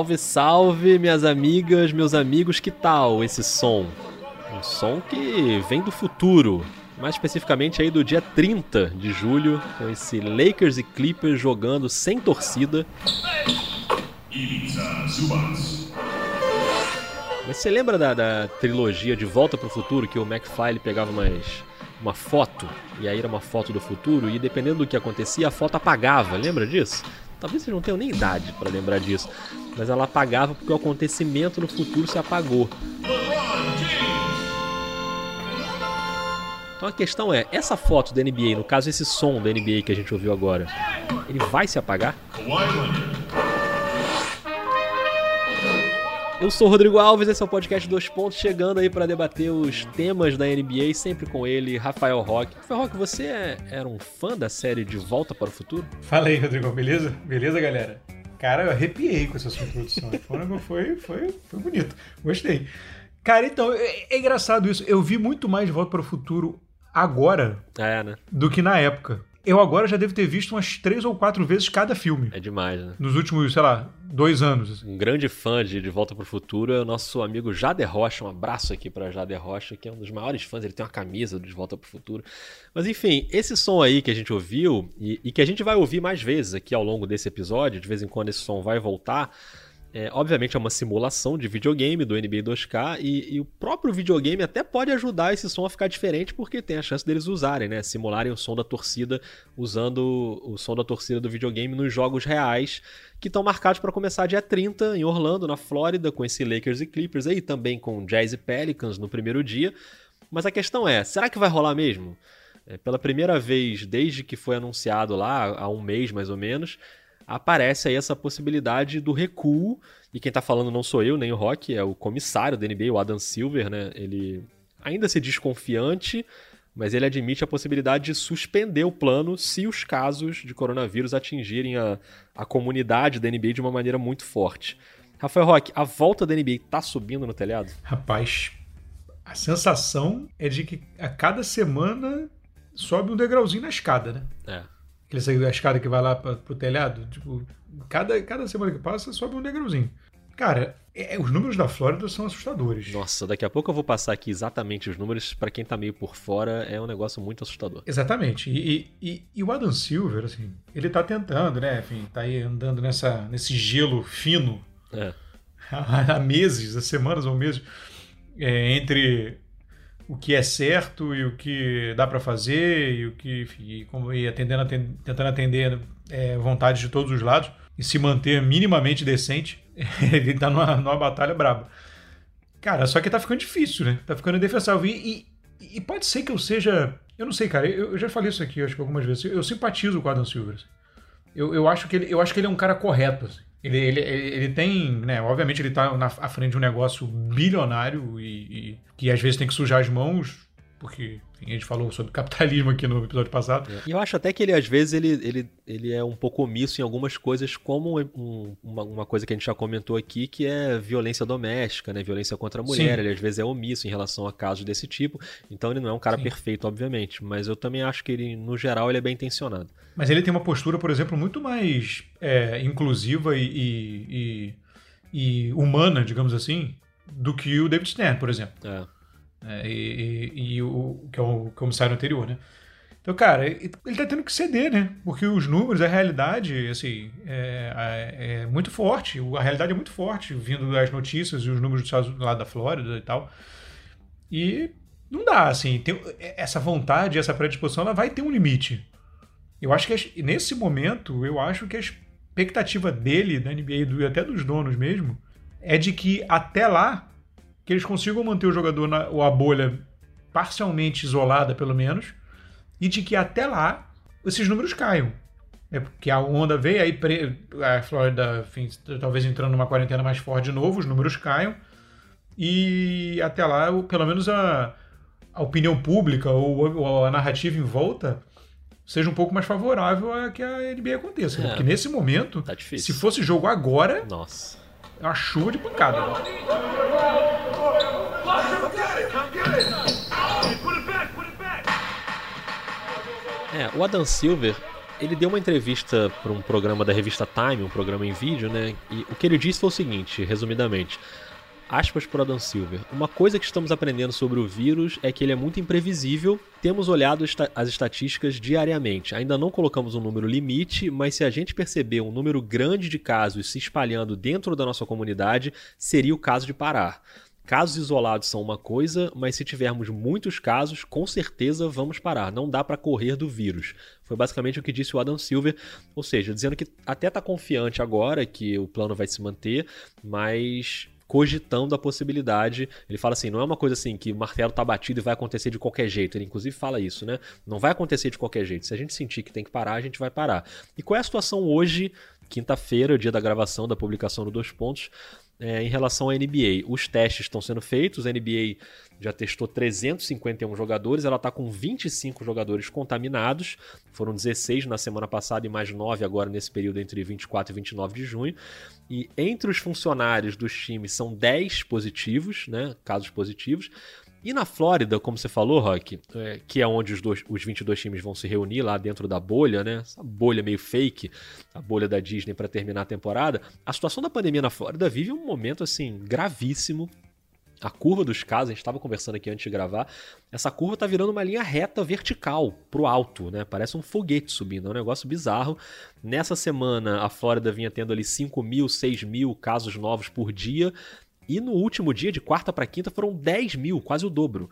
Salve, salve, minhas amigas, meus amigos, que tal esse som? Um som que vem do futuro, mais especificamente aí do dia 30 de julho, com esse Lakers e Clippers jogando sem torcida. Mas você lembra da, da trilogia De Volta para o Futuro que o McFly pegava umas, uma foto e aí era uma foto do futuro e dependendo do que acontecia a foto apagava, lembra disso? Talvez vocês não tenham nem idade para lembrar disso, mas ela apagava porque o acontecimento no futuro se apagou. Então a questão é, essa foto da NBA, no caso esse som da NBA que a gente ouviu agora, ele vai se apagar? Eu sou o Rodrigo Alves, esse é o podcast Dois Pontos, chegando aí para debater os temas da NBA, sempre com ele, Rafael Roque. Rafael Roque, você é, era um fã da série De Volta para o Futuro? Fala aí, Rodrigo, beleza? Beleza, galera? Cara, eu arrepiei com essa sua introdução. Foi, foi, foi bonito, gostei. Cara, então, é, é engraçado isso. Eu vi muito mais De Volta para o Futuro agora é, né? do que na época. Eu agora já devo ter visto umas três ou quatro vezes cada filme. É demais, né? Nos últimos, sei lá, dois anos. Um grande fã de De Volta para o Futuro é o nosso amigo Jader Rocha. Um abraço aqui para Jader Rocha, que é um dos maiores fãs. Ele tem uma camisa do De Volta para o Futuro. Mas enfim, esse som aí que a gente ouviu e, e que a gente vai ouvir mais vezes aqui ao longo desse episódio, de vez em quando esse som vai voltar é, obviamente é uma simulação de videogame do NBA 2K e, e, o próprio videogame até pode ajudar esse som a ficar diferente porque tem a chance deles usarem, né? Simularem o som da torcida usando o som da torcida do videogame nos jogos reais que estão marcados para começar dia 30 em Orlando, na Flórida, com esse Lakers e Clippers aí também com Jazz e Pelicans no primeiro dia. Mas a questão é, será que vai rolar mesmo? É, pela primeira vez desde que foi anunciado lá há um mês mais ou menos, aparece aí essa possibilidade do recuo. E quem tá falando não sou eu, nem o Rock, é o comissário da NBA, o Adam Silver, né? Ele ainda se diz confiante, mas ele admite a possibilidade de suspender o plano se os casos de coronavírus atingirem a, a comunidade da NBA de uma maneira muito forte. Rafael Roque, a volta da NBA tá subindo no telhado? Rapaz, a sensação é de que a cada semana sobe um degrauzinho na escada, né? É aquele a escada que vai lá para pro telhado, tipo, cada, cada semana que passa sobe um degrauzinho. Cara, é, os números da Flórida são assustadores. Nossa, daqui a pouco eu vou passar aqui exatamente os números. para quem tá meio por fora, é um negócio muito assustador. Exatamente. E, e, e, o Adam Silver, assim, ele tá tentando, né? Enfim, tá aí andando nessa, nesse gelo fino é. há, há meses, há semanas ou meses, é, entre o que é certo e o que dá para fazer e o que e, como, e atendendo, atend, tentando atender é, vontades de todos os lados e se manter minimamente decente, ele tá numa, numa batalha braba. Cara, só que tá ficando difícil, né? Tá ficando indefensável. E, e, e, pode ser que eu seja. Eu não sei, cara. Eu, eu, já falei isso aqui, acho que algumas vezes. Eu, simpatizo com o Adam Silver. Assim. Eu, eu, acho que ele, eu acho que ele é um cara correto. Assim. Ele, ele, ele tem, né? Obviamente ele está à frente de um negócio bilionário e, e, que às vezes tem que sujar as mãos, porque enfim, a gente falou sobre capitalismo aqui no episódio passado. E eu acho até que ele, às vezes, ele, ele, ele é um pouco omisso em algumas coisas, como um, uma, uma, coisa que a gente já comentou aqui, que é violência doméstica, né? Violência contra a mulher. Sim. Ele às vezes é omisso em relação a casos desse tipo. Então ele não é um cara Sim. perfeito, obviamente. Mas eu também acho que ele, no geral, ele é bem intencionado. Mas ele tem uma postura, por exemplo, muito mais é, inclusiva e, e, e, humana, digamos assim, do que o David Stern, por exemplo. É. É, e, e, o que é o comissário anterior, né? Então, cara, ele tá tendo que ceder, né? Porque os números, a realidade, assim, é, é, é muito forte. A realidade é muito forte, vindo das notícias e os números do lado da Flórida e tal. E não dá, assim, tem, essa vontade, essa predisposição, ela vai ter um limite. Eu acho que nesse momento, eu acho que a expectativa dele, da NBA e até dos donos mesmo, é de que até lá que eles consigam manter o jogador na, ou a bolha parcialmente isolada, pelo menos, e de que até lá esses números caiam. É porque a onda veio, aí a Flórida, enfim, talvez entrando numa quarentena mais forte de novo, os números caiam, e até lá, pelo menos a, a opinião pública ou, ou a narrativa em volta seja um pouco mais favorável a que a NBA aconteça. É. Porque nesse momento, tá se fosse jogo agora, Nossa. é uma chuva de pancada. O Adam Silver, ele deu uma entrevista para um programa da revista Time, um programa em vídeo, né? E o que ele disse foi o seguinte, resumidamente. Aspas para Adam Silver. Uma coisa que estamos aprendendo sobre o vírus é que ele é muito imprevisível. Temos olhado as estatísticas diariamente. Ainda não colocamos um número limite, mas se a gente perceber um número grande de casos se espalhando dentro da nossa comunidade, seria o caso de parar. Casos isolados são uma coisa, mas se tivermos muitos casos, com certeza vamos parar. Não dá para correr do vírus. Foi basicamente o que disse o Adam Silver, ou seja, dizendo que até está confiante agora que o plano vai se manter, mas cogitando a possibilidade. Ele fala assim: não é uma coisa assim que o martelo tá batido e vai acontecer de qualquer jeito. Ele inclusive fala isso, né? Não vai acontecer de qualquer jeito. Se a gente sentir que tem que parar, a gente vai parar. E qual é a situação hoje, quinta-feira, dia da gravação da publicação do Dois Pontos, é, em relação à NBA? Os testes estão sendo feitos, a NBA já testou 351 jogadores, ela está com 25 jogadores contaminados, foram 16 na semana passada e mais 9 agora nesse período entre 24 e 29 de junho. E entre os funcionários dos times são 10 positivos, né, casos positivos. E na Flórida, como você falou, Rock, é, que é onde os, dois, os 22 times vão se reunir lá dentro da bolha, né? Essa bolha meio fake, a bolha da Disney para terminar a temporada. A situação da pandemia na Flórida vive um momento assim gravíssimo a curva dos casos, a gente estava conversando aqui antes de gravar, essa curva está virando uma linha reta vertical para o alto, né? Parece um foguete subindo, é um negócio bizarro. Nessa semana, a Flórida vinha tendo ali 5 mil, 6 mil casos novos por dia, e no último dia, de quarta para quinta, foram 10 mil, quase o dobro.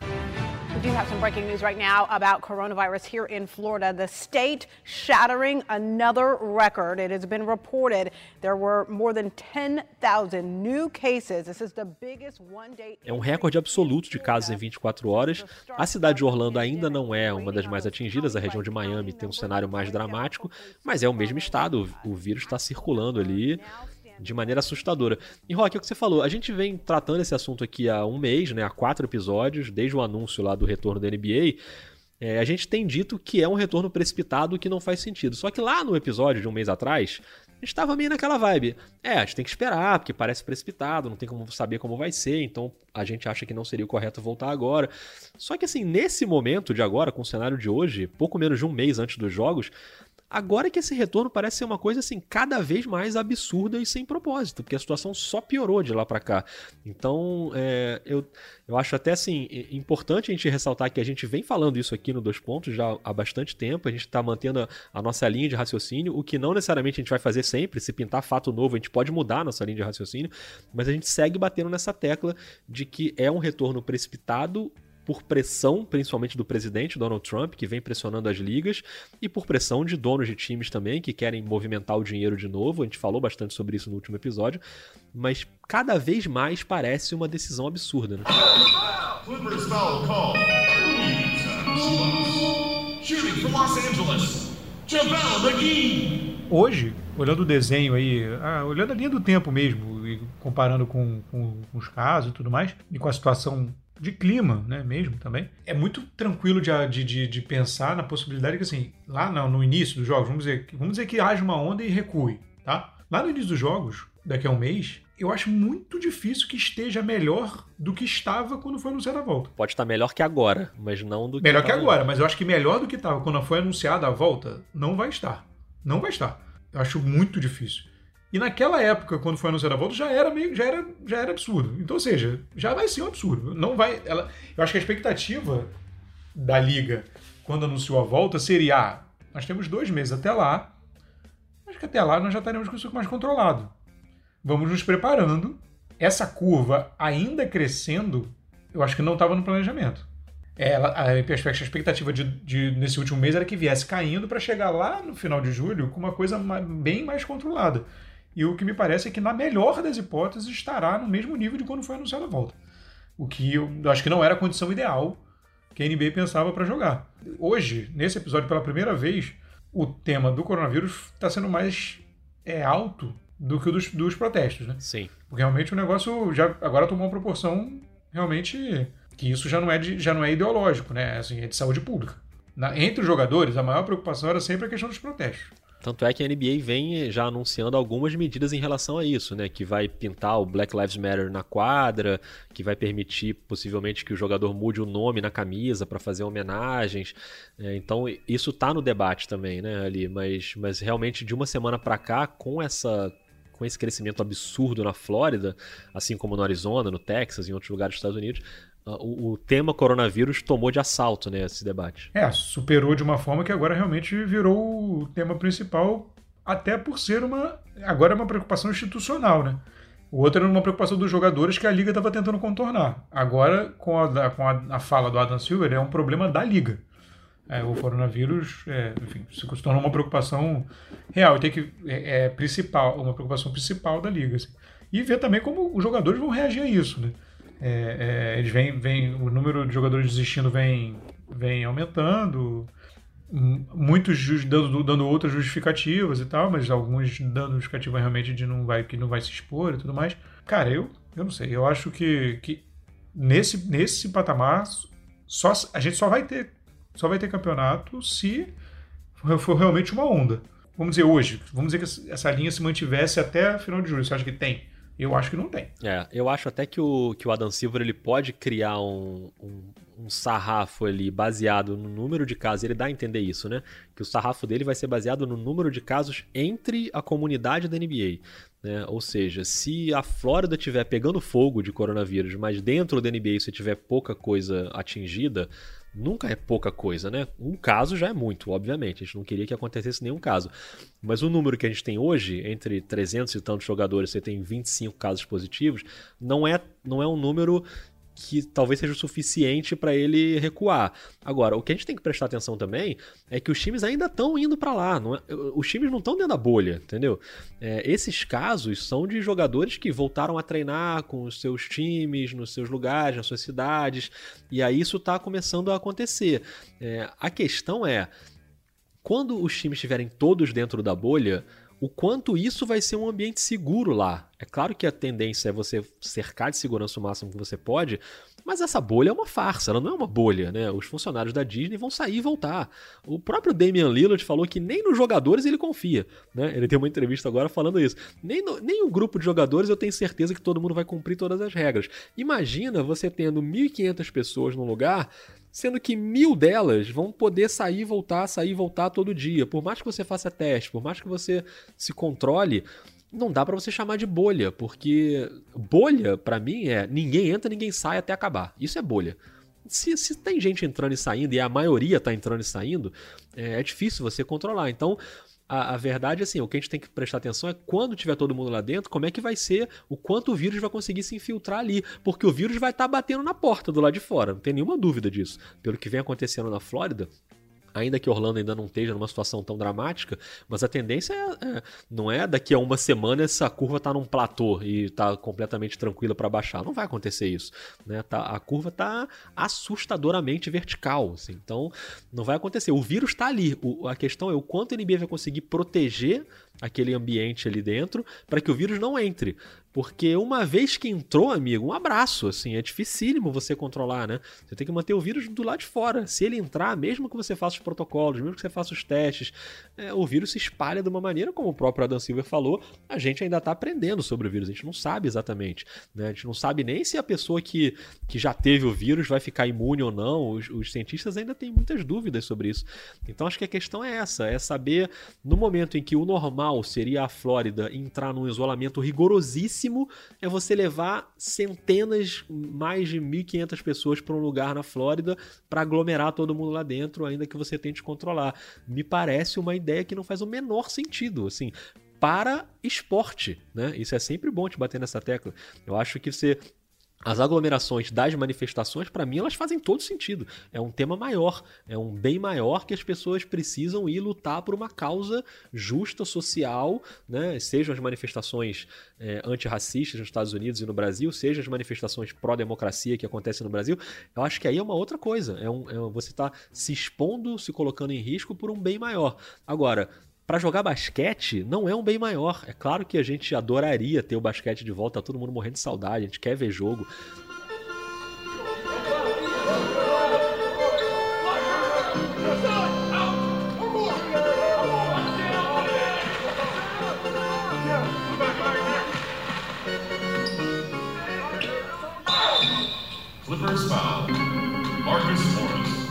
We do have some breaking news right now about coronavirus here in Florida. The state shattering another record. It has been reported there were more than 10,000 new cases. This is the biggest one day. É um recorde absoluto de casos em 24 horas. A cidade de Orlando ainda não é uma das mais atingidas. A região de Miami tem um cenário mais dramático, mas é o mesmo estado. O vírus está circulando ali de maneira assustadora. E Rock, é o que você falou, a gente vem tratando esse assunto aqui há um mês, né, há quatro episódios, desde o anúncio lá do retorno da NBA. É, a gente tem dito que é um retorno precipitado que não faz sentido. Só que lá no episódio de um mês atrás, a gente estava meio naquela vibe. É, a gente tem que esperar, porque parece precipitado, não tem como saber como vai ser, então a gente acha que não seria o correto voltar agora. Só que assim, nesse momento de agora, com o cenário de hoje, pouco menos de um mês antes dos jogos, Agora que esse retorno parece ser uma coisa assim cada vez mais absurda e sem propósito, porque a situação só piorou de lá para cá. Então, é, eu, eu acho até assim importante a gente ressaltar que a gente vem falando isso aqui no Dois Pontos já há bastante tempo, a gente está mantendo a, a, nossa linha de raciocínio, o que não necessariamente a gente vai fazer sempre, se pintar fato novo, a gente pode mudar a nossa linha de raciocínio, mas a gente segue batendo nessa tecla de que é um retorno precipitado por pressão, principalmente do presidente Donald Trump, que vem pressionando as ligas, e por pressão de donos de times também, que querem movimentar o dinheiro de novo. A gente falou bastante sobre isso no último episódio, mas cada vez mais parece uma decisão absurda. Né? Hoje, olhando o desenho aí, ah, olhando a linha do tempo mesmo, e comparando com, com, com os casos e tudo mais, e com a situação de clima, né, mesmo também. É muito tranquilo de, de, de, pensar na possibilidade que, assim, lá no, no, início dos jogos, vamos dizer, vamos dizer que haja uma onda e recue, tá? Lá no início dos jogos, daqui a um mês, eu acho muito difícil que esteja melhor do que estava quando foi anunciada a volta. Pode estar melhor que agora, mas não do que. Melhor que agora, mas eu acho que melhor do que estava quando foi anunciada a volta, não vai estar. Não vai estar. Eu acho muito difícil. E naquela época, quando foi anunciada a volta, já era meio, já era, já era absurdo. Então, ou seja, já vai ser um absurdo. Não vai, ela, eu acho que a expectativa da liga quando anunciou a volta seria: ah, nós temos dois meses até lá. Acho que até lá nós já estaremos com isso mais controlado. Vamos nos preparando. Essa curva ainda crescendo, eu acho que não estava no planejamento. Ela, a, a expectativa de, de, nesse último mês era que viesse caindo para chegar lá no final de julho com uma coisa bem mais controlada. E o que me parece é que, na melhor das hipóteses, estará no mesmo nível de quando foi anunciada a volta. O que eu acho que não era a condição ideal que a NBA pensava para jogar. Hoje, nesse episódio, pela primeira vez, o tema do coronavírus está sendo mais é, alto do que o dos, dos protestos, né? Sim. Porque realmente o negócio já agora tomou uma proporção realmente que isso já não é, de, já não é ideológico, né? Assim, é de saúde pública. Na, entre os jogadores, a maior preocupação era sempre a questão dos protestos. Tanto é que a NBA vem já anunciando algumas medidas em relação a isso, né? Que vai pintar o Black Lives Matter na quadra, que vai permitir possivelmente que o jogador mude o nome na camisa para fazer homenagens. É, então isso está no debate também, né, ali. Mas, mas realmente de uma semana para cá, com essa com esse crescimento absurdo na Flórida, assim como no Arizona, no Texas, em outros lugares dos Estados Unidos, o, o, tema coronavírus tomou de assalto né, esse debate. É, superou de uma forma que agora realmente virou o tema principal, até por ser uma. Agora é uma preocupação institucional, né? O outro era uma preocupação dos jogadores que a liga estava tentando contornar. Agora, com a, com a, a, fala do Adam Silver, é um problema da liga. É, o coronavírus, é, enfim, se tornou uma preocupação real tem que é, é, principal, uma preocupação principal da liga. Assim. E ver também como os jogadores vão reagir a isso, né? É, é, eles vêm, vem, o número de jogadores desistindo vem, vem aumentando, muitos dando, dando outras justificativas e tal, mas alguns dando justificativa realmente de não vai, que não vai se expor e tudo mais. Cara, eu, eu não sei, eu acho que, que nesse, nesse patamar só, a gente só vai ter só vai ter campeonato se for realmente uma onda. Vamos dizer hoje, vamos dizer que essa linha se mantivesse até final de julho. Você acha que tem? Eu acho que não tem. É, eu acho até que o, que o Adam Silver ele pode criar um, um, um sarrafo ali baseado no número de casos. Ele dá a entender isso, né? Que o sarrafo dele vai ser baseado no número de casos entre a comunidade da NBA. Né? Ou seja, se a Flórida estiver pegando fogo de coronavírus, mas dentro da NBA se tiver pouca coisa atingida, nunca é pouca coisa, né? Um caso já é muito, obviamente. A gente não queria que acontecesse nenhum caso. Mas o número que a gente tem hoje, entre 300 e tantos jogadores, você tem 25 casos positivos, não é, não é um número que talvez seja o suficiente para ele recuar. Agora, o que a gente tem que prestar atenção também é que os times ainda estão indo para lá. É, os times não estão dentro da bolha, entendeu? É, esses casos são de jogadores que voltaram a treinar com os seus times, nos seus lugares, nas suas cidades, e aí isso está começando a acontecer. É, a questão é, quando os times estiverem todos dentro da bolha, o quanto isso vai ser um ambiente seguro lá. É claro que a tendência é você cercar de segurança o máximo que você pode, mas essa bolha é uma farsa, ela não é uma bolha, né? Os funcionários da Disney vão sair e voltar. O próprio Damian Lillard falou que nem nos jogadores ele confia, né? Ele tem uma entrevista agora falando isso. Nem, no, nem o grupo de jogadores eu tenho certeza que todo mundo vai cumprir todas as regras. Imagina você tendo 1.500 pessoas num lugar sendo que mil delas vão poder sair voltar, sair voltar todo dia. Por mais que você faça teste, por mais que você se controle, não dá para você chamar de bolha, porque bolha, para mim, é ninguém entra, ninguém sai até acabar. Isso é bolha. Se, se tem gente entrando e saindo, e a maioria tá entrando e saindo, é, é difícil você controlar. Então, a, a, verdade, assim, o que a gente tem que prestar atenção é quando tiver todo mundo lá dentro, como é que vai ser, o quanto o vírus vai conseguir se infiltrar ali. Porque o vírus vai estar tá batendo na porta do lado de fora, não tem nenhuma dúvida disso. Pelo que vem acontecendo na Flórida, ainda que Orlando ainda não esteja numa situação tão dramática, mas a tendência é, é, não é daqui a uma semana essa curva tá num platô e tá completamente tranquila para baixar. Não vai acontecer isso, né? Tá, a curva tá assustadoramente vertical, assim, então não vai acontecer. O vírus está ali. O, a questão é o quanto a NBA vai conseguir proteger aquele ambiente ali dentro para que o vírus não entre. Porque uma vez que entrou, amigo, um abraço, assim, é dificílimo você controlar, né? Você tem que manter o vírus do lado de fora. Se ele entrar, mesmo que você faça os protocolos, mesmo que você faça os testes, é, o vírus se espalha de uma maneira, como o próprio Adam Silver falou, a gente ainda está aprendendo sobre o vírus, a gente não sabe exatamente, né? A gente não sabe nem se a pessoa que, que já teve o vírus vai ficar imune ou não, os, os cientistas ainda têm muitas dúvidas sobre isso. Então acho que a questão é essa, é saber, no momento em que o normal seria a Flórida entrar num isolamento rigorosíssimo, máximo é você levar centenas, mais de 1.500 pessoas para um lugar na Flórida para aglomerar todo mundo lá dentro, ainda que você tente controlar. Me parece uma ideia que não faz o menor sentido, assim para esporte, né? Isso é sempre bom te bater nessa tecla. Eu acho que você as aglomerações das manifestações, para mim, elas fazem todo sentido. É um tema maior, é um bem maior que as pessoas precisam ir lutar por uma causa justa, social, né? Sejam as manifestações é, antirracistas nos Estados Unidos e no Brasil, sejam as manifestações pró-democracia que acontecem no Brasil. Eu acho que aí é uma outra coisa. É, um, é você está se expondo, se colocando em risco por um bem maior. Agora, para jogar basquete não é um bem maior. É claro que a gente adoraria ter o basquete de volta, tá todo mundo morrendo de saudade, a gente quer ver jogo. Foul, Marcus Morris.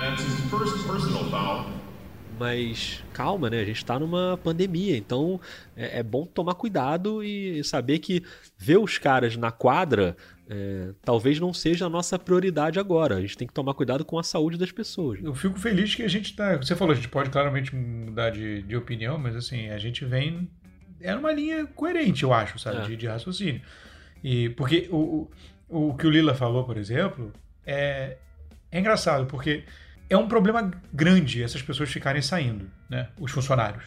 That's his first personal foul. Mas calma, né? A gente está numa pandemia, então é, é, bom tomar cuidado e saber que ver os caras na quadra é, talvez não seja a nossa prioridade agora. A gente tem que tomar cuidado com a saúde das pessoas. Eu fico feliz que a gente está. Você falou, a gente pode claramente mudar de, de opinião, mas assim, a gente vem. É uma linha coerente, eu acho, sabe? É. De, de, raciocínio. E porque o, o, o que o Lila falou, por exemplo, é, é engraçado, porque é um problema grande essas pessoas ficarem saindo, né? Os funcionários.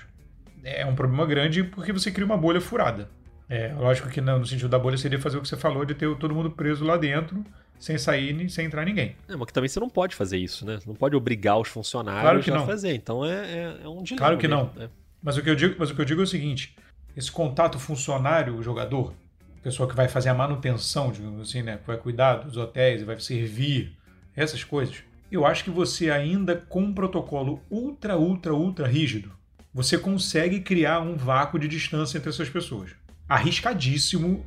É um problema grande porque você cria uma bolha furada. É, lógico que no sentido da bolha seria fazer o que você falou de ter todo mundo preso lá dentro, sem sair, sem entrar ninguém. É, mas que também você não pode fazer isso, né? Você não pode obrigar os funcionários claro a fazer. Então é, é, é um dilema. Claro que mesmo, não. Né? Mas, o que eu digo, mas o que eu digo é o seguinte: esse contato funcionário-jogador, pessoa que vai fazer a manutenção, digamos assim, né? Que vai cuidar dos hotéis, vai servir, essas coisas eu acho que você ainda com um protocolo ultra, ultra, ultra rígido, você consegue criar um vácuo de distância entre essas pessoas. Arriscadíssimo,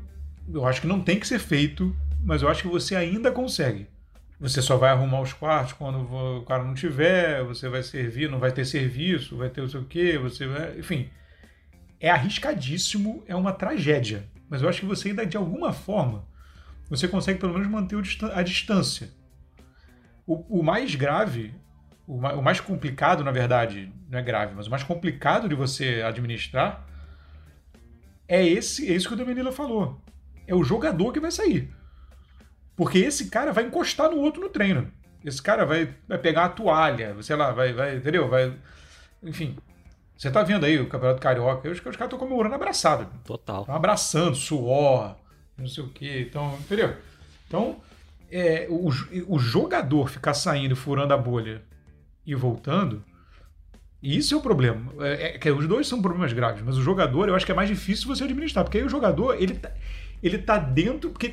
eu acho que não tem que ser feito, mas eu acho que você ainda consegue. Você só vai arrumar os quartos quando o cara não tiver, você vai servir, não vai ter serviço, vai ter o sei o quê, você vai. Enfim. É arriscadíssimo, é uma tragédia. Mas eu acho que você ainda, de alguma forma, você consegue pelo menos manter a distância. O, o mais grave, o, o mais complicado, na verdade, não é grave, mas o mais complicado de você administrar é esse, é isso que o Domenila falou. É o jogador que vai sair. Porque esse cara vai encostar no outro no treino. Esse cara vai, vai pegar a toalha, sei lá, vai, vai, entendeu? Vai. Enfim. Você tá vendo aí o Campeonato Carioca, os, os caras estão comemorando abraçado. Total. Tão abraçando, suor, não sei o quê. Então, entendeu? Então, é, o, o jogador ficar saindo, furando a bolha e voltando, isso é o problema. É, é, que os dois são problemas graves, mas o jogador eu acho que é mais difícil você administrar, porque aí o jogador ele tá, ele tá dentro, porque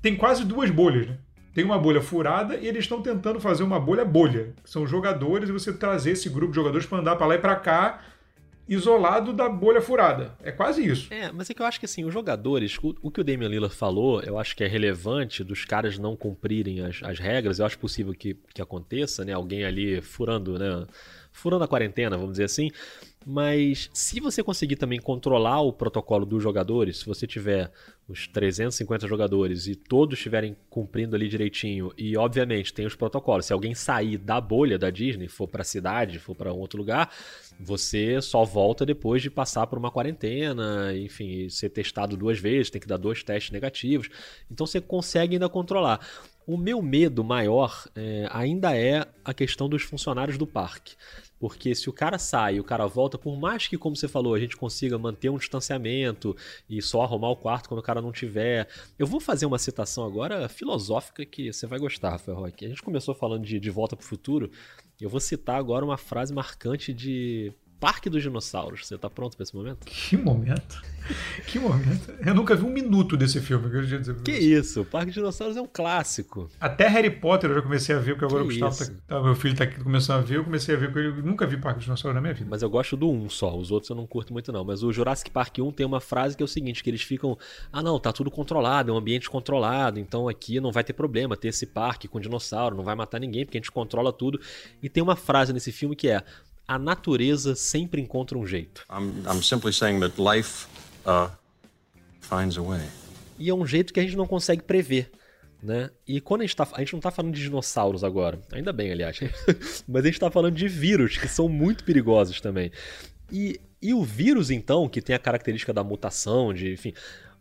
tem quase duas bolhas, né? Tem uma bolha furada e eles estão tentando fazer uma bolha bolha. São jogadores e você trazer esse grupo de jogadores para andar para lá e para cá isolado da bolha furada. É quase isso. É, mas é que eu acho que assim, os jogadores, o, que o Damian Lillard falou, eu acho que é relevante dos caras não cumprirem as, as regras. Eu acho possível que, que aconteça, né? Alguém ali furando, né? Furando a quarentena, vamos dizer assim. Mas se você conseguir também controlar o protocolo dos jogadores, se você tiver os 350 jogadores e todos estiverem cumprindo ali direitinho, e obviamente tem os protocolos, se alguém sair da bolha da Disney, for para a cidade, for para um outro lugar, você só volta depois de passar por uma quarentena, enfim, ser testado duas vezes, tem que dar dois testes negativos. Então você consegue ainda controlar. O meu medo maior é, ainda é a questão dos funcionários do parque. Porque se o cara sai e o cara volta, por mais que, como você falou, a gente consiga manter um distanciamento e só arrumar o quarto quando o cara não tiver. Eu vou fazer uma citação agora filosófica que você vai gostar, Rafael Roque. A gente começou falando de, de Volta para o Futuro. Eu vou citar agora uma frase marcante de Parque dos Dinossauros. Você tá pronto para esse momento? Que momento? Que momento? Eu nunca vi um minuto desse filme. Que, dizer que isso? Parque dos Dinossauros é um clássico. Até Harry Potter eu já comecei a ver, porque agora que o Gustavo tá, tá, meu filho tá começando a ver, eu comecei a ver, porque eu nunca vi Parque dos Dinossauros na minha vida. Mas eu gosto do 1 só, os outros eu não curto muito não. Mas o Jurassic Park 1 tem uma frase que é o seguinte, que eles ficam, ah não, tá tudo controlado, é um ambiente controlado, então aqui não vai ter problema ter esse parque com dinossauro, não vai matar ninguém, porque a gente controla tudo. E tem uma frase nesse filme que é, a natureza sempre encontra um jeito. I'm, I'm simply saying that life uh, finds a way. E é um jeito que a gente não consegue prever. Né? E quando a gente tá, a gente não está falando de dinossauros agora, ainda bem, aliás, mas a gente está falando de vírus que são muito perigosos também. E, e o vírus, então, que tem a característica da mutação, de, enfim,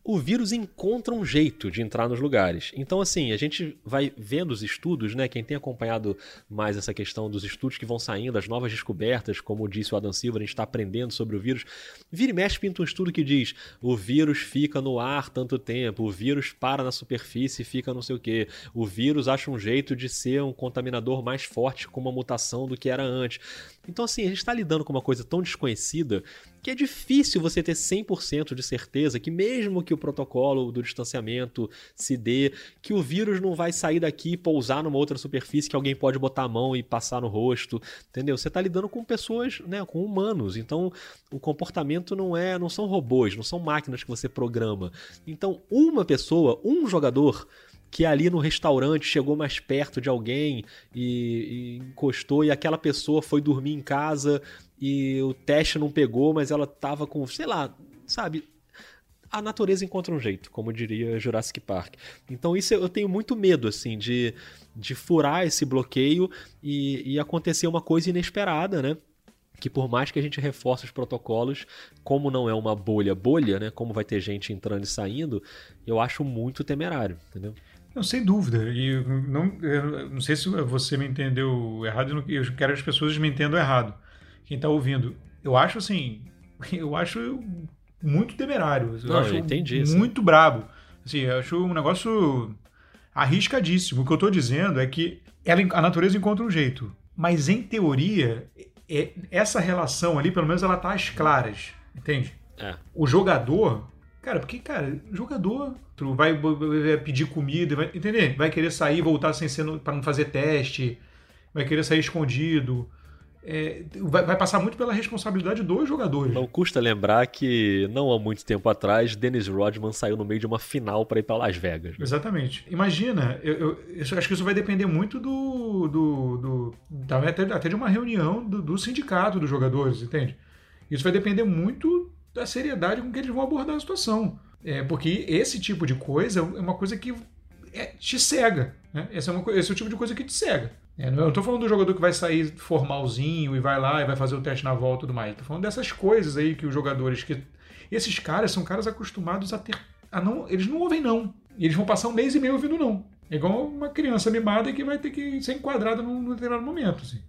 o vírus encontra um jeito de entrar nos lugares. Então, assim, a gente vai vendo os estudos, né? Quem tem acompanhado mais essa questão dos estudos que vão saindo, as novas descobertas, como disse o Adam Silva, a gente está aprendendo sobre o vírus. Vira e mexe pinta um estudo que diz: o vírus fica no ar tanto tempo, o vírus para na superfície e fica não sei o quê. O vírus acha um jeito de ser um contaminador mais forte com uma mutação do que era antes. Então, assim, a gente está lidando com uma coisa tão desconhecida que é difícil você ter 100% de certeza que, mesmo que o protocolo do distanciamento se dê, que o vírus não vai sair daqui e pousar numa outra superfície que alguém pode botar a mão e passar no rosto, entendeu? Você está lidando com pessoas, né, com humanos. Então, o comportamento não é, não são robôs, não são máquinas que você programa. Então, uma pessoa, um jogador que ali no restaurante chegou mais perto de alguém e, e, encostou e aquela pessoa foi dormir em casa e o teste não pegou, mas ela tava com, sei lá, sabe? A natureza encontra um jeito, como diria Jurassic Park. Então isso eu tenho muito medo, assim, de, de furar esse bloqueio e, e acontecer uma coisa inesperada, né? que por mais que a gente reforce os protocolos, como não é uma bolha bolha, né, como vai ter gente entrando e saindo, eu acho muito temerário, entendeu? Não, sem dúvida. E não, não sei se você me entendeu errado, eu quero que as pessoas me entendam errado. Quem está ouvindo. Eu acho assim, eu acho muito temerário. Eu não, acho eu entendi. Muito sim. brabo. Assim, eu acho um negócio arriscadíssimo. O que eu estou dizendo é que ela, a natureza encontra um jeito. Mas em teoria, é, essa relação ali, pelo menos, ela tá às claras. Entende? É. O jogador Cara, porque, cara, jogador vai, vai pedir comida, vai, entender? Vai querer sair, voltar sem ser para não fazer teste, vai querer sair escondido. É, vai, vai, passar muito pela responsabilidade dos jogadores. Não custa lembrar que, não há muito tempo atrás, Dennis Rodman saiu no meio de uma final para ir para Las Vegas. Né? Exatamente. Imagina, eu, eu, eu, acho que isso vai depender muito do. do, do até, até de uma reunião do, do sindicato dos jogadores, entende? Isso vai depender muito da seriedade com que eles vão abordar a situação. É, porque esse tipo de coisa é uma coisa que é, te cega. Né? Esse, é uma, esse é o tipo de coisa que te cega. É, não estou falando do jogador que vai sair formalzinho e vai lá e vai fazer o teste na volta e tudo mais. Estou falando dessas coisas aí que os jogadores. que Esses caras são caras acostumados a ter. A não, eles não ouvem não. E eles vão passar um mês e meio ouvindo não. É igual uma criança mimada que vai ter que ser enquadrada num determinado momento. Assim.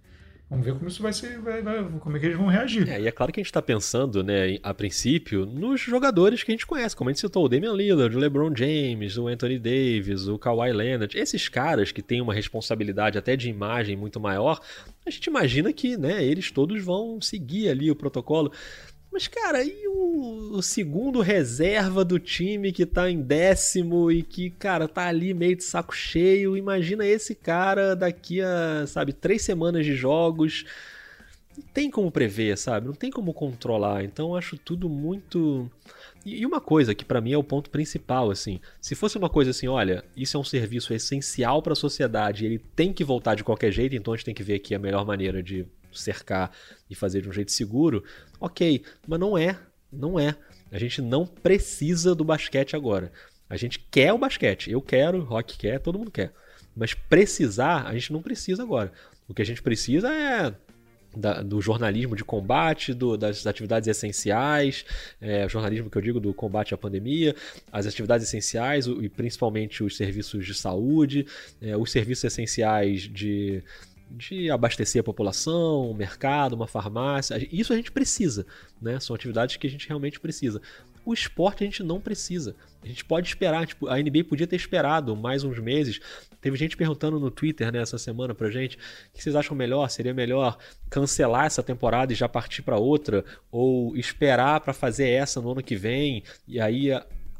Vamos ver como isso vai ser, vai, vai, como é que eles vão reagir. É, e é claro que a gente está pensando, né, a princípio, nos jogadores que a gente conhece, como a gente citou, o Damian Lillard, o LeBron James, o Anthony Davis, o Kawhi Leonard, esses caras que têm uma responsabilidade até de imagem muito maior, a gente imagina que, né, eles todos vão seguir ali o protocolo. Mas, cara, e o, o, segundo reserva do time que tá em décimo e que, cara, tá ali meio de saco cheio? Imagina esse cara daqui a, sabe, três semanas de jogos. Não tem como prever, sabe? Não tem como controlar. Então, acho tudo muito. E uma coisa que para mim é o ponto principal, assim, se fosse uma coisa assim, olha, isso é um serviço essencial para a sociedade, ele tem que voltar de qualquer jeito, então a gente tem que ver aqui a melhor maneira de cercar e fazer de um jeito seguro, ok, mas não é, não é. A gente não precisa do basquete agora. A gente quer o basquete, eu quero, Rock quer, todo mundo quer. Mas precisar, a gente não precisa agora. O que a gente precisa é da, do jornalismo de combate, do, das atividades essenciais, é, jornalismo que eu digo do combate à pandemia, as atividades essenciais o, e principalmente os serviços de saúde, é, os serviços essenciais de de abastecer a população, um mercado, uma farmácia. Isso a gente precisa, né? São atividades que a gente realmente precisa. O esporte a gente não precisa. A gente pode esperar, tipo, a NBA podia ter esperado mais uns meses. Teve gente perguntando no Twitter né, essa semana pra gente o que vocês acham melhor? Seria melhor cancelar essa temporada e já partir para outra? Ou esperar para fazer essa no ano que vem e aí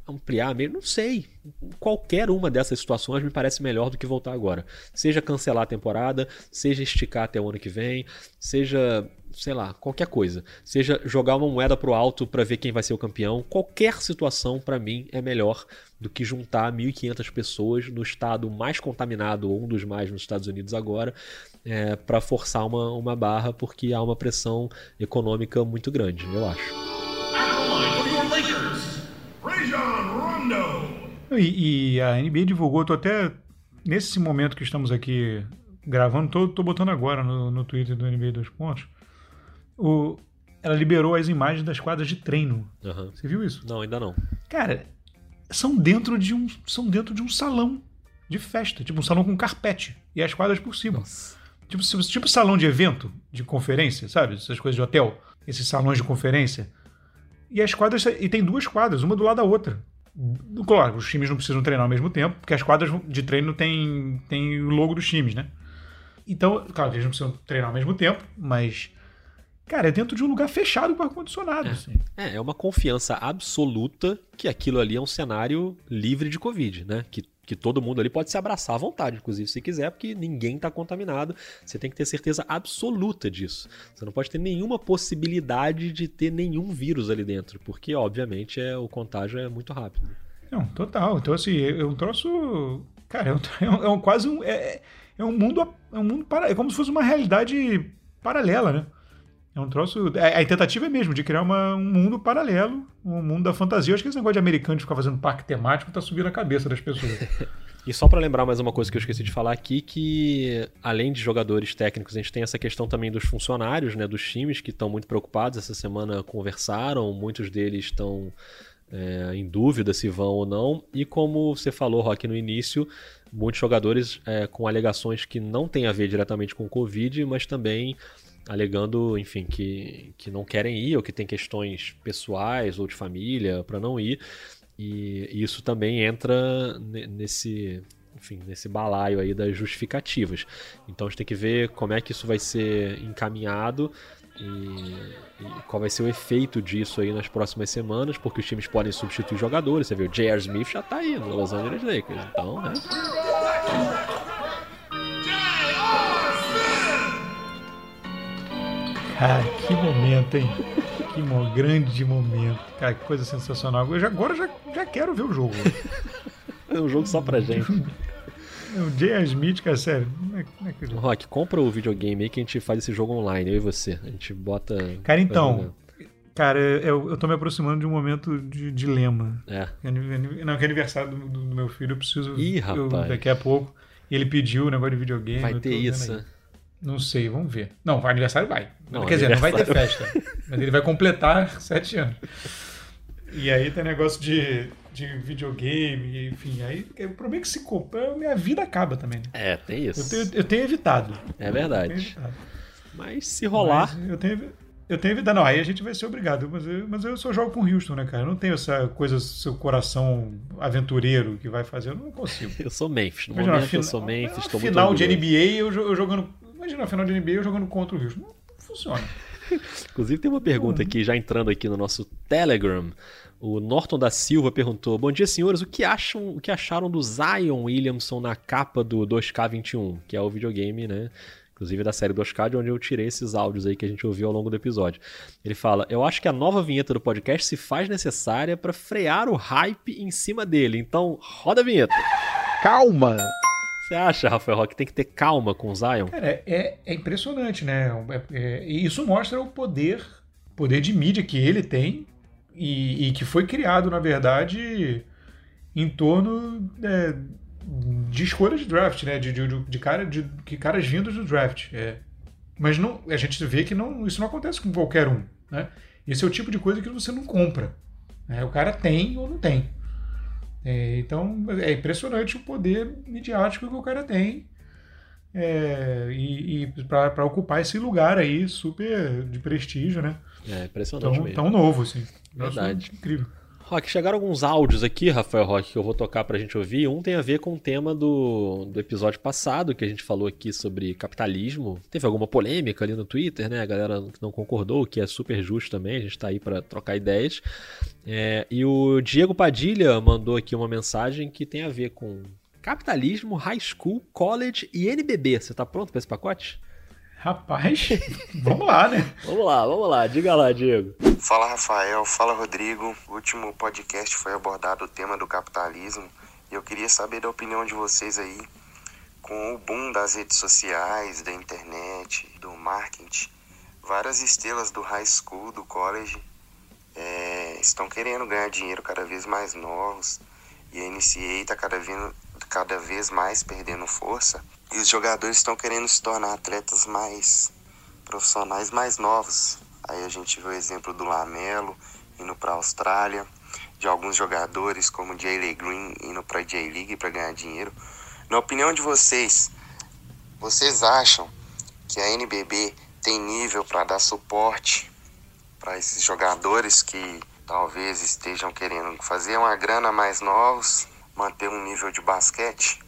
ampliar mesmo, não sei. Qualquer uma dessas situações me parece melhor do que voltar agora. Seja cancelar a temporada, seja esticar até o ano que vem, seja, sei lá, qualquer coisa. Seja jogar uma moeda pro alto para ver quem vai ser o campeão. Qualquer situação para mim é melhor do que juntar 1.500 pessoas no estado mais contaminado, ou um dos mais nos Estados Unidos agora, é, para forçar uma, uma barra, porque há uma pressão econômica muito grande, eu acho. E, e, a NBA divulgou, tô até nesse momento que estamos aqui gravando, tô, tô botando agora no, no Twitter do NBA 2 pontos. O, ela liberou as imagens das quadras de treino. Uhum. Você viu isso? Não, ainda não. Cara, são dentro de um são dentro de um salão de festa, tipo um salão com carpete e as quadras por cima. Nossa. Tipo, tipo salão de evento, de conferência, sabe? Essas coisas de hotel, esses salões de conferência. E as quadras e tem duas quadras, uma do lado da outra. Claro, os times não precisam treinar ao mesmo tempo, porque as quadras de treino têm, têm o logo dos times, né? Então, claro, eles não precisam treinar ao mesmo tempo, mas. Cara, é dentro de um lugar fechado com ar-condicionado. É. Assim. é, é uma confiança absoluta que aquilo ali é um cenário livre de Covid, né? Que que todo mundo ali pode se abraçar à vontade, inclusive se quiser, porque ninguém está contaminado. Você tem que ter certeza absoluta disso. Você não pode ter nenhuma possibilidade de ter nenhum vírus ali dentro, porque obviamente é o contágio é muito rápido. Não, total. Então assim, é um troço Cara, é, um, é um, quase um. É, é um mundo. É um mundo para, é como se fosse uma realidade paralela, né? É um troço. A, a tentativa é mesmo de criar uma, um mundo paralelo, um mundo da fantasia. Eu acho que esse negócio de americano de ficar fazendo parque temático tá subindo a cabeça das pessoas. E só para lembrar mais uma coisa que eu esqueci de falar aqui, que além de jogadores técnicos, a gente tem essa questão também dos funcionários, né, dos times que estão muito preocupados. Essa semana conversaram, muitos deles estão é, em dúvida se vão ou não. E como você falou, Rock, no início, muitos jogadores é, com alegações que não têm a ver diretamente com o Covid, mas também alegando, enfim, que, que não querem ir ou que tem questões pessoais ou de família para não ir. E isso também entra nesse, enfim, nesse balaio aí das justificativas. Então a gente tem que ver como é que isso vai ser encaminhado e, e, qual vai ser o efeito disso aí nas próximas semanas, porque os times podem substituir jogadores. Você vê, o J.R. Smith já tá aí no Los Angeles Lakers, então, né? Cara, que momento, hein? Que mo grande momento. Cara, que coisa sensacional. Eu já, agora já, já quero ver o jogo. é um jogo só pra gente. O J.R. Smith, cara, sério. Como é, é que... Rock, compra o videogame aí que a gente faz esse jogo online, eu e você. A gente bota. Cara, então. Cara, eu, eu tô me aproximando de um momento de dilema. É. Não, que é aniversário do, do, meu filho, eu preciso. Ih, rapaz. Eu, daqui a pouco. E ele pediu o negócio de videogame. Vai ter isso. Não sei, vamos ver. Não, vai aniversário vai. Não, Quer dizer, não vai ter festa. mas ele vai completar sete anos. E aí tem negócio de de videogame, enfim. Aí o problema é que se compra, minha vida acaba também. Né? É, tem isso. Eu tenho, eu tenho evitado. É verdade. Evitado. Mas se rolar. Mas eu tenho, eu tenho evitado. Não, aí a gente vai ser obrigado. Mas eu, mas eu só jogo com Houston, né, cara? Eu não tenho essa coisa, seu coração aventureiro que vai fazer. Eu não consigo. eu sou Memphis. No imagina, momento, eu sou Memphis. Estou final de NBA eu, eu jogando. Imagina a final de NBA eu jogando contra o Houston. Não, não funciona. Inclusive tem uma pergunta aqui, já entrando aqui no nosso Telegram. O Norton da Silva perguntou: Bom dia, senhores. O que acham, o que acharam do Zion Williamson na capa do 2K21, que é o videogame, né? Inclusive da série 2K, de onde eu tirei esses áudios aí que a gente ouviu ao longo do episódio. Ele fala: Eu acho que a nova vinheta do podcast se faz necessária para frear o hype em cima dele. Então, roda a vinheta. Calma! Você acha, Rafael Roque, tem que ter calma com o Zion? Cara, é, é impressionante, né? É, é, isso mostra o poder, poder de mídia que ele tem e, e que foi criado, na verdade, em torno é, de escolha de draft, né? De, de, de, cara, de, de caras vindos do draft. É. Mas não, a gente vê que não, isso não acontece com qualquer um. Né? Esse é o tipo de coisa que você não compra. Né? O cara tem ou não tem. É, então é impressionante o poder midiático que o cara tem é, e, e para ocupar esse lugar aí super de prestígio, né? É impressionante tão, mesmo. Tão novo, assim. Verdade. incrível. Rock, chegaram alguns áudios aqui, Rafael Rock, que eu vou tocar pra gente ouvir. Um tem a ver com o tema do, do episódio passado, que a gente falou aqui sobre capitalismo. Teve alguma polêmica ali no Twitter, né? A galera não concordou, o que é super justo também. A gente tá aí para trocar ideias. É, e o Diego Padilha mandou aqui uma mensagem que tem a ver com capitalismo, high school, college e NBB. Você tá pronto para esse pacote? Rapaz, vamos lá, né? vamos lá, vamos lá. Diga lá, Diego. Fala, Rafael. Fala, Rodrigo. O último podcast foi abordado o tema do capitalismo e eu queria saber da opinião de vocês aí com o boom das redes sociais, da internet, do marketing. Várias estrelas do high school, do college, é, estão querendo ganhar dinheiro cada vez mais novos e a NCAA está cada vez, cada vez mais perdendo força e os jogadores estão querendo se tornar atletas mais profissionais, mais novos. Aí a gente vê o exemplo do Lamelo indo para a Austrália, de alguns jogadores como Jaylee Green indo para a J-League para ganhar dinheiro. Na opinião de vocês, vocês acham que a NBB tem nível para dar suporte para esses jogadores que talvez estejam querendo fazer uma grana mais novos, manter um nível de basquete?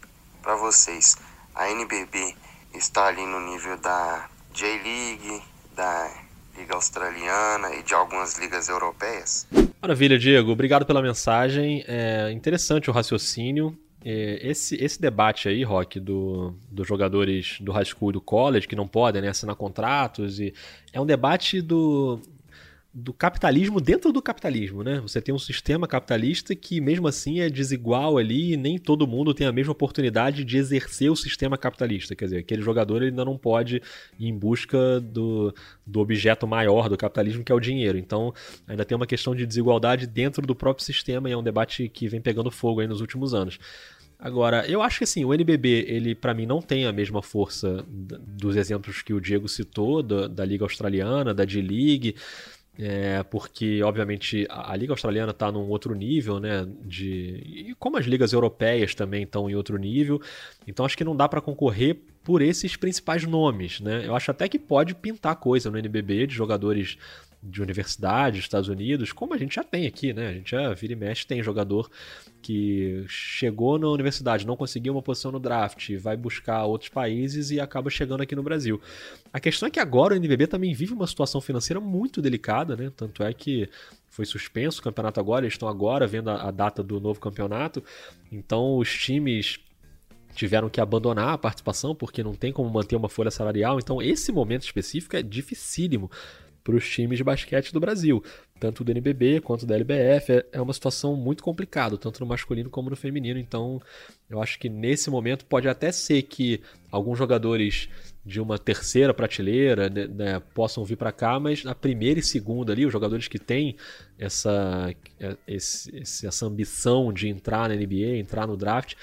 Para vocês, a NBB está ali no nível da J-League, da Liga Australiana e de algumas ligas europeias. Maravilha, Diego. Obrigado pela mensagem. É interessante o raciocínio. É, esse, esse debate aí, Rock, do, dos jogadores do high school e do college que não podem né, assinar contratos, e é um debate do, do capitalismo dentro do capitalismo, né? Você tem um sistema capitalista que mesmo assim é desigual ali e nem todo mundo tem a mesma oportunidade de exercer o sistema capitalista. Quer dizer, aquele jogador ele ainda não pode ir em busca do, do objeto maior do capitalismo, que é o dinheiro. Então, ainda tem uma questão de desigualdade dentro do próprio sistema e é um debate que vem pegando fogo aí nos últimos anos. Agora, eu acho que assim, o NBB, ele para mim não tem a mesma força dos exemplos que o Diego citou, da, da Liga Australiana, da D-League, é, porque, obviamente, a, a Liga Australiana está num outro nível, né? De, e como as ligas europeias também estão em outro nível. Então, acho que não dá para concorrer por esses principais nomes, né? Eu acho até que pode pintar coisa no NBB de jogadores de universidade, Estados Unidos, como a gente já tem aqui, né? A gente já vira e mexe, tem jogador que chegou na universidade, não conseguiu uma posição no draft, vai buscar outros países e acaba chegando aqui no Brasil. A questão é que agora o NBB também vive uma situação financeira muito delicada, né? Tanto é que foi suspenso o campeonato agora, eles estão agora vendo a, a data do novo campeonato. Então os times tiveram que abandonar a participação porque não tem como manter uma folha salarial. Então esse momento específico é dificílimo para os times de basquete do Brasil, tanto do NBB quanto da LBF. É, é uma situação muito complicada, tanto no masculino como no feminino. Então, eu acho que nesse momento pode até ser que alguns jogadores de uma terceira prateleira né, né, possam vir para cá, mas na primeira e segunda ali, os jogadores que têm essa, é, essa ambição de entrar na NBA, entrar no draft,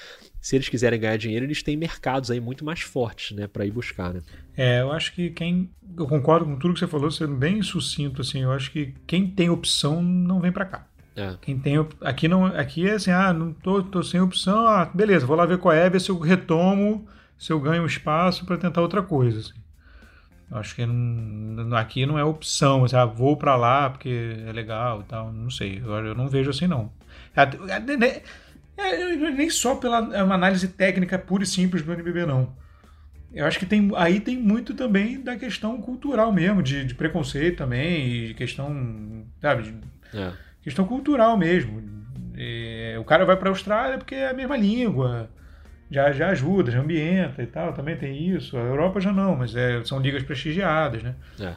se eles quiserem ganhar dinheiro, eles têm mercados aí muito mais fortes, né, para ir buscar, né? É, eu acho que quem eu concordo com tudo que você falou, sendo bem sucinto assim, eu acho que quem tem opção não vem para cá. É. Quem tem aqui não, aqui é assim, ah, não tô, tô sem opção, ah, beleza, vou lá ver qual é, ver se eu retomo, se eu ganho espaço para tentar outra coisa. Assim. Eu acho que não, aqui não é opção, assim, ah, vou para lá porque é legal, tal, não sei, eu, eu não vejo assim não. É, é, nem só pela é uma análise técnica pura e simples do NBB, não. Eu acho que tem, aí tem muito também da questão cultural mesmo, de, de preconceito também, de questão, sabe, de, é. questão cultural mesmo. É, o cara vai para a Austrália porque é a mesma língua, já, já ajuda, já ambienta e tal, também tem isso. A Europa já não, mas é, são ligas prestigiadas, né? É.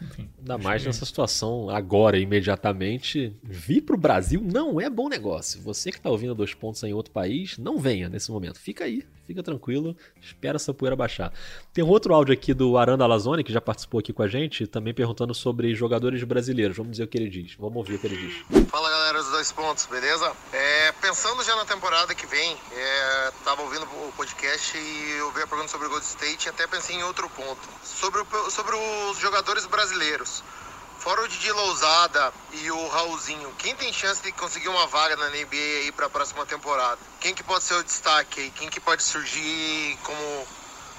Enfim, Ainda mais nessa situação agora, imediatamente. Vir para o Brasil não é bom negócio. Você que está ouvindo dois pontos em outro país, não venha nesse momento. Fica aí, fica tranquilo, espera essa poeira baixar. Tem um outro áudio aqui do Aranda Lazone, que já participou aqui com a gente, também perguntando sobre jogadores brasileiros. Vamos ver o que ele diz. Vamos ouvir o que ele diz. Fala galera dos dois pontos, beleza? É, pensando já na temporada que vem, é, tava ouvindo o podcast e eu vi a pergunta sobre o Gold State e até pensei em outro ponto. Sobre, sobre os jogadores brasileiros. Fora o Didi Lousada e o Raulzinho, quem tem chance de conseguir uma vaga na NBA aí para a próxima temporada? Quem que pode ser o destaque aí? Quem que pode surgir como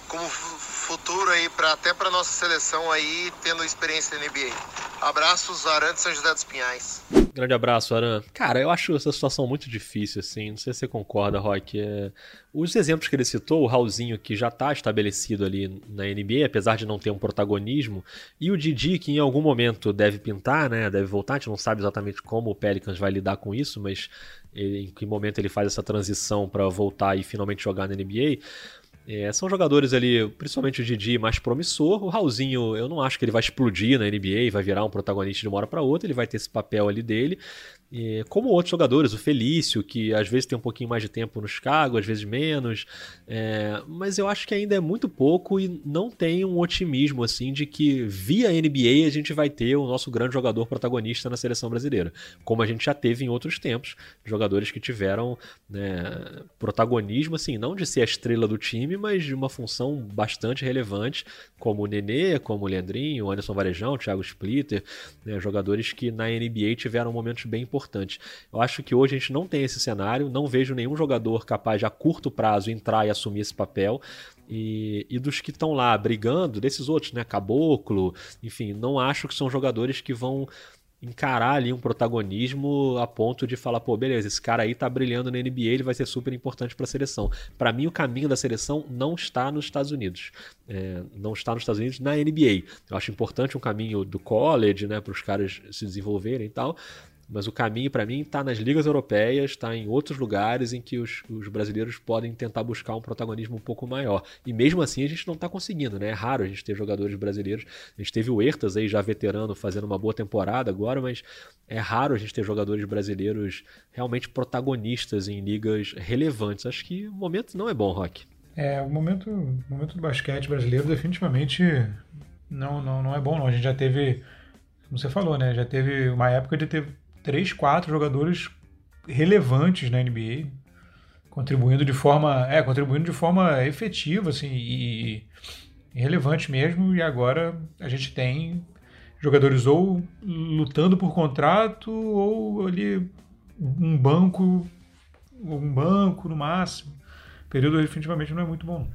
como futuro aí para até para nossa seleção aí tendo experiência na NBA? Abraços, Aran de São José dos Pinhais. Grande abraço, Aran. Cara, eu acho essa situação muito difícil, assim. Não sei se você concorda, Rock. É... Os exemplos que ele citou, o Raulzinho, que já está estabelecido ali na NBA, apesar de não ter um protagonismo, e o Didi, que em algum momento deve pintar, né? Deve voltar. A gente não sabe exatamente como o Pelicans vai lidar com isso, mas em que momento ele faz essa transição para voltar e finalmente jogar na NBA. É, são jogadores ali, principalmente o Didi, mais promissor. O Raulzinho, eu não acho que ele vai explodir na NBA vai virar um protagonista de uma hora para outra. Ele vai ter esse papel ali dele. E, como outros jogadores, o Felício, que às vezes tem um pouquinho mais de tempo no Chicago, às vezes menos. É, mas eu acho que ainda é muito pouco e não tem um otimismo assim de que via NBA a gente vai ter o nosso grande jogador protagonista na seleção brasileira. Como a gente já teve em outros tempos. Jogadores que tiveram né, protagonismo, assim, não de ser a estrela do time, mas de uma função bastante relevante, como o Nenê, como o Leandrinho, o Anderson Varejão, o Thiago Splitter, né, jogadores que na NBA tiveram momentos bem importantes. Eu acho que hoje a gente não tem esse cenário, não vejo nenhum jogador capaz de a curto prazo entrar e assumir esse papel. E, e, dos que estão lá brigando, desses outros, né? Caboclo, enfim, não acho que são jogadores que vão encarar ali um protagonismo a ponto de falar, pô, beleza, esse cara aí tá brilhando na NBA, ele vai ser super importante para a seleção. Para mim, o caminho da seleção não está nos Estados Unidos, é, não está nos Estados Unidos na NBA. Eu acho importante um caminho do college, né, para os caras se desenvolverem e tal. Mas o caminho para mim está nas ligas europeias, está em outros lugares em que os, os, brasileiros podem tentar buscar um protagonismo um pouco maior. E mesmo assim a gente não está conseguindo, né? É raro a gente ter jogadores brasileiros. A gente teve o Ertas aí já veterano fazendo uma boa temporada agora, mas é raro a gente ter jogadores brasileiros realmente protagonistas em ligas relevantes. Acho que o momento não é bom, Rock. É, o momento, o momento do basquete brasileiro definitivamente não, não, não é bom, não. A gente já teve, como você falou, né? Já teve uma época de ter três, quatro jogadores relevantes na NBA, contribuindo de forma, é, contribuindo de forma efetiva, assim, e, e relevante mesmo. E agora a gente tem jogadores ou lutando por contrato ou ali um banco, um banco no máximo. O período definitivamente não é muito bom.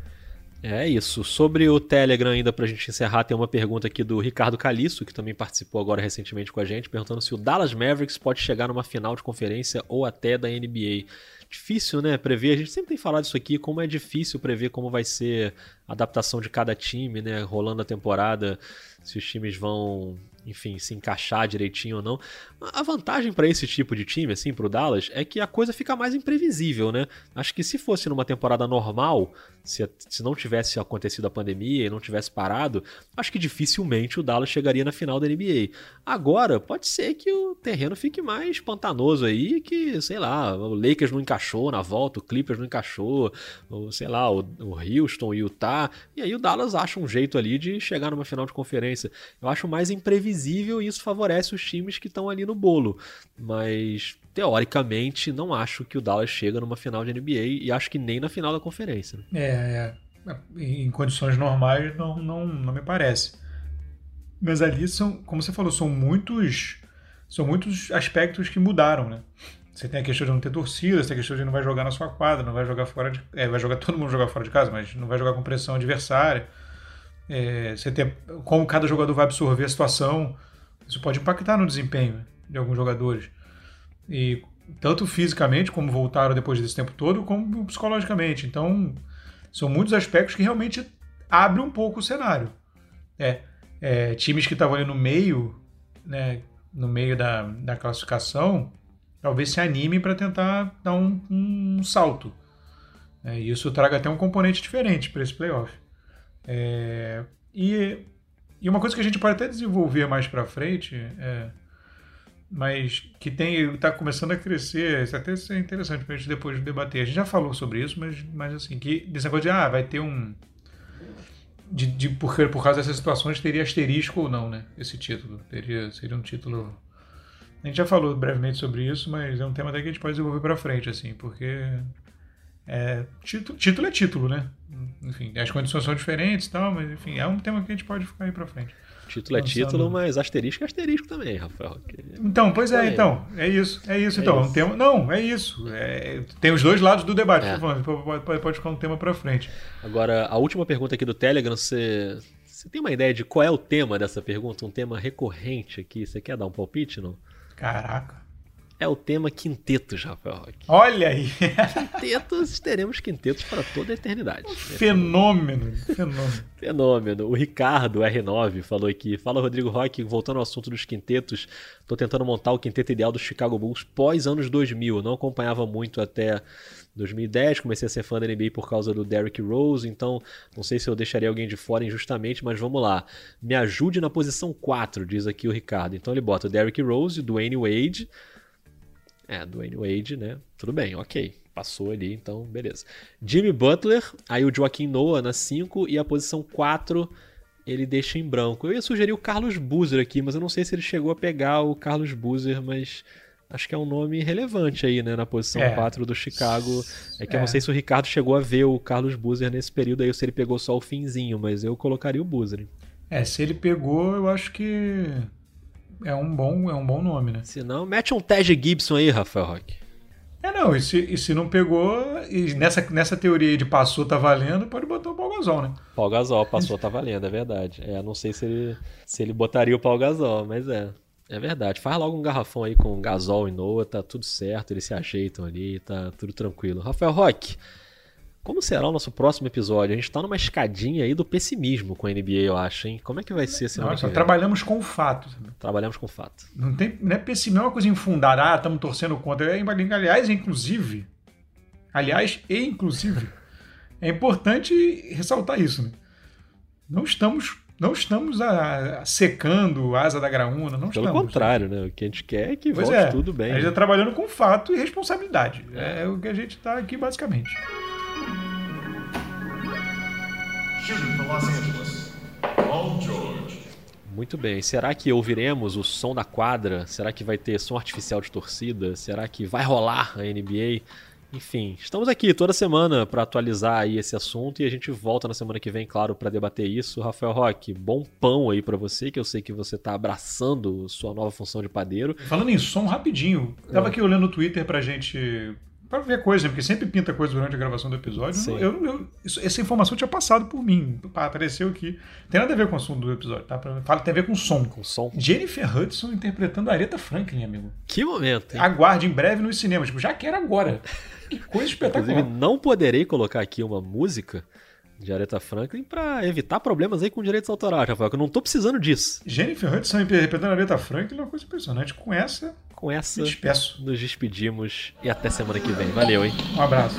É isso. Sobre o Telegram, ainda para a gente encerrar, tem uma pergunta aqui do Ricardo Caliço, que também participou agora recentemente com a gente, perguntando se o Dallas Mavericks pode chegar numa final de conferência ou até da NBA. Difícil, né? Prever. A gente sempre tem falado isso aqui, como é difícil prever como vai ser a adaptação de cada time, né? Rolando a temporada, se os times vão enfim, se encaixar direitinho ou não. A vantagem para esse tipo de time, assim, pro Dallas, é que a coisa fica mais imprevisível, né? Acho que se fosse numa temporada normal, se, se não tivesse acontecido a pandemia e não tivesse parado, acho que dificilmente o Dallas chegaria na final da NBA. Agora, pode ser que o terreno fique mais pantanoso aí, que, sei lá, o Lakers não encaixou na volta, o Clippers não encaixou, ou sei lá, o, o Houston e o Utah, e aí o Dallas acha um jeito ali de chegar numa final de conferência. Eu acho mais imprevisível e isso favorece os times que estão ali no bolo. Mas teoricamente, não acho que o Dallas chega numa final de NBA e acho que nem na final da conferência. Né? É, é, em condições normais não, não, não me parece. Mas ali são, como você falou, são muitos são muitos aspectos que mudaram, né? Você tem a questão de não ter torcida, você tem a questão de não vai jogar na sua quadra, não vai jogar fora de, é, vai jogar todo mundo jogar fora de casa, mas não vai jogar com pressão adversária. É, você como cada jogador vai absorver a situação, isso pode impactar no desempenho de alguns jogadores. E tanto fisicamente, como voltaram depois desse tempo todo, como psicologicamente. Então, são muitos aspectos que realmente abrem um pouco o cenário. É, é times que estavam ali no meio, né, no meio da, da classificação, talvez se animem para tentar dar um, um salto. É, e isso traga até um componente diferente para esse playoff. É, e, e uma coisa que a gente pode até desenvolver mais para frente é mas que tem está começando a crescer, isso até é interessante para a gente depois debater. A gente já falou sobre isso, mas, mas assim, que desse negócio de ah, vai ter um. De, de, porque por causa dessas situações teria asterisco ou não, né? Esse título. Teria, seria um título. A gente já falou brevemente sobre isso, mas é um tema até que a gente pode desenvolver para frente, assim, porque. É, título, título é título, né? Enfim, as condições são diferentes e tal, mas enfim, é um tema que a gente pode ficar aí para frente. Título é título, mas asterisco é asterisco também, Rafael. Então, pois é, então. É isso, é isso. É então, isso. Um tema, não, é isso. É, tem os dois lados do debate, é. pode, pode, pode ficar um tema para frente. Agora, a última pergunta aqui do Telegram, você, você tem uma ideia de qual é o tema dessa pergunta? Um tema recorrente aqui. Você quer dar um palpite, não? Caraca é o tema quintetos, Rafael Roque. Olha aí! Quintetos, teremos quintetos para toda a eternidade. fenômeno, fenômeno. Fenômeno. O Ricardo, R9, falou aqui. Fala, Rodrigo Roque, voltando ao assunto dos quintetos, estou tentando montar o quinteto ideal do Chicago Bulls pós anos 2000. Não acompanhava muito até 2010, comecei a ser fã da NBA por causa do Derrick Rose, então não sei se eu deixaria alguém de fora injustamente, mas vamos lá. Me ajude na posição 4, diz aqui o Ricardo. Então ele bota o Derrick Rose, Dwayne Wade, é, Dwayne Wade, né? Tudo bem, ok. Passou ali, então beleza. Jimmy Butler, aí o Joaquim Noah na 5 e a posição 4 ele deixa em branco. Eu ia sugerir o Carlos Boozer aqui, mas eu não sei se ele chegou a pegar o Carlos Boozer, mas acho que é um nome relevante aí, né, na posição é. 4 do Chicago. É que é. eu não sei se o Ricardo chegou a ver o Carlos Boozer nesse período aí, ou se ele pegou só o finzinho, mas eu colocaria o Boozer. É, se ele pegou, eu acho que é um bom, é um bom nome, né? Se não, mete um Tej Gibson aí, Rafael Roque. É, não, e se, e se não pegou, e nessa, nessa teoria de passou tá valendo, pode botar o Paul Gasol, né? Paul Gasol, passou tá valendo, é verdade. É, não sei se ele, se ele botaria o Paul Gasol, mas é. É verdade. Faz logo um garrafão aí com Gasol e Noah, tá tudo certo, eles se ajeitam ali, tá tudo tranquilo. Rafael Roque, Como será o nosso próximo episódio? A gente tá numa escadinha aí do pessimismo com a NBA, eu acho, hein? Como é que vai ser semana Nossa, trabalhamos com o fato. sabe? Trabalhamos com fato. Não, tem, não é pessimismo, não é uma coisa infundada. Ah, estamos torcendo contra. É, aliás, inclusive. Aliás, e inclusive. É importante ressaltar isso. Né? Não estamos. Não estamos a- a- secando a asa da graúna, não Pelo estamos. contrário, né? O que a gente quer é que Pois volte é, tudo bem. A gente está trabalhando com fato e responsabilidade. É o que a gente está aqui, basicamente. Muito bem. Será que ouviremos o som da quadra? Será que vai ter som artificial de torcida? Será que vai rolar a NBA? Enfim, estamos aqui toda semana para atualizar aí esse assunto e a gente volta na semana que vem, claro, para debater isso. Rafael Roque, bom pão aí para você, que eu sei que você tá abraçando sua nova função de padeiro. Falando em som, rapidinho. Tava aqui olhando o Twitter pra gente. Pra ver coisa, porque sempre pinta coisa durante a gravação do episódio. Sim. Eu, eu- isso- essa informação tinha passado por mim. Apareceu aqui. Tem nada a ver com o assunto do episódio, tá? Fala, tem a ver com som. Com som. Jennifer Hudson interpretando a Aretha Franklin, amigo. Que momento, hein? Aguarde em breve nos cinemas. Tipo, já quero agora. Que coisa Inclusive, espetacular. não poderei colocar aqui uma música de Aretha Franklin para evitar problemas aí com direitos autorais, Rafael, que eu não tô precisando disso. Jennifer Hudson interpretando a Aretha Franklin é uma coisa impressionante. Com essa, com essa, despeço. nos despedimos e até semana que vem. Valeu, hein? Um abraço.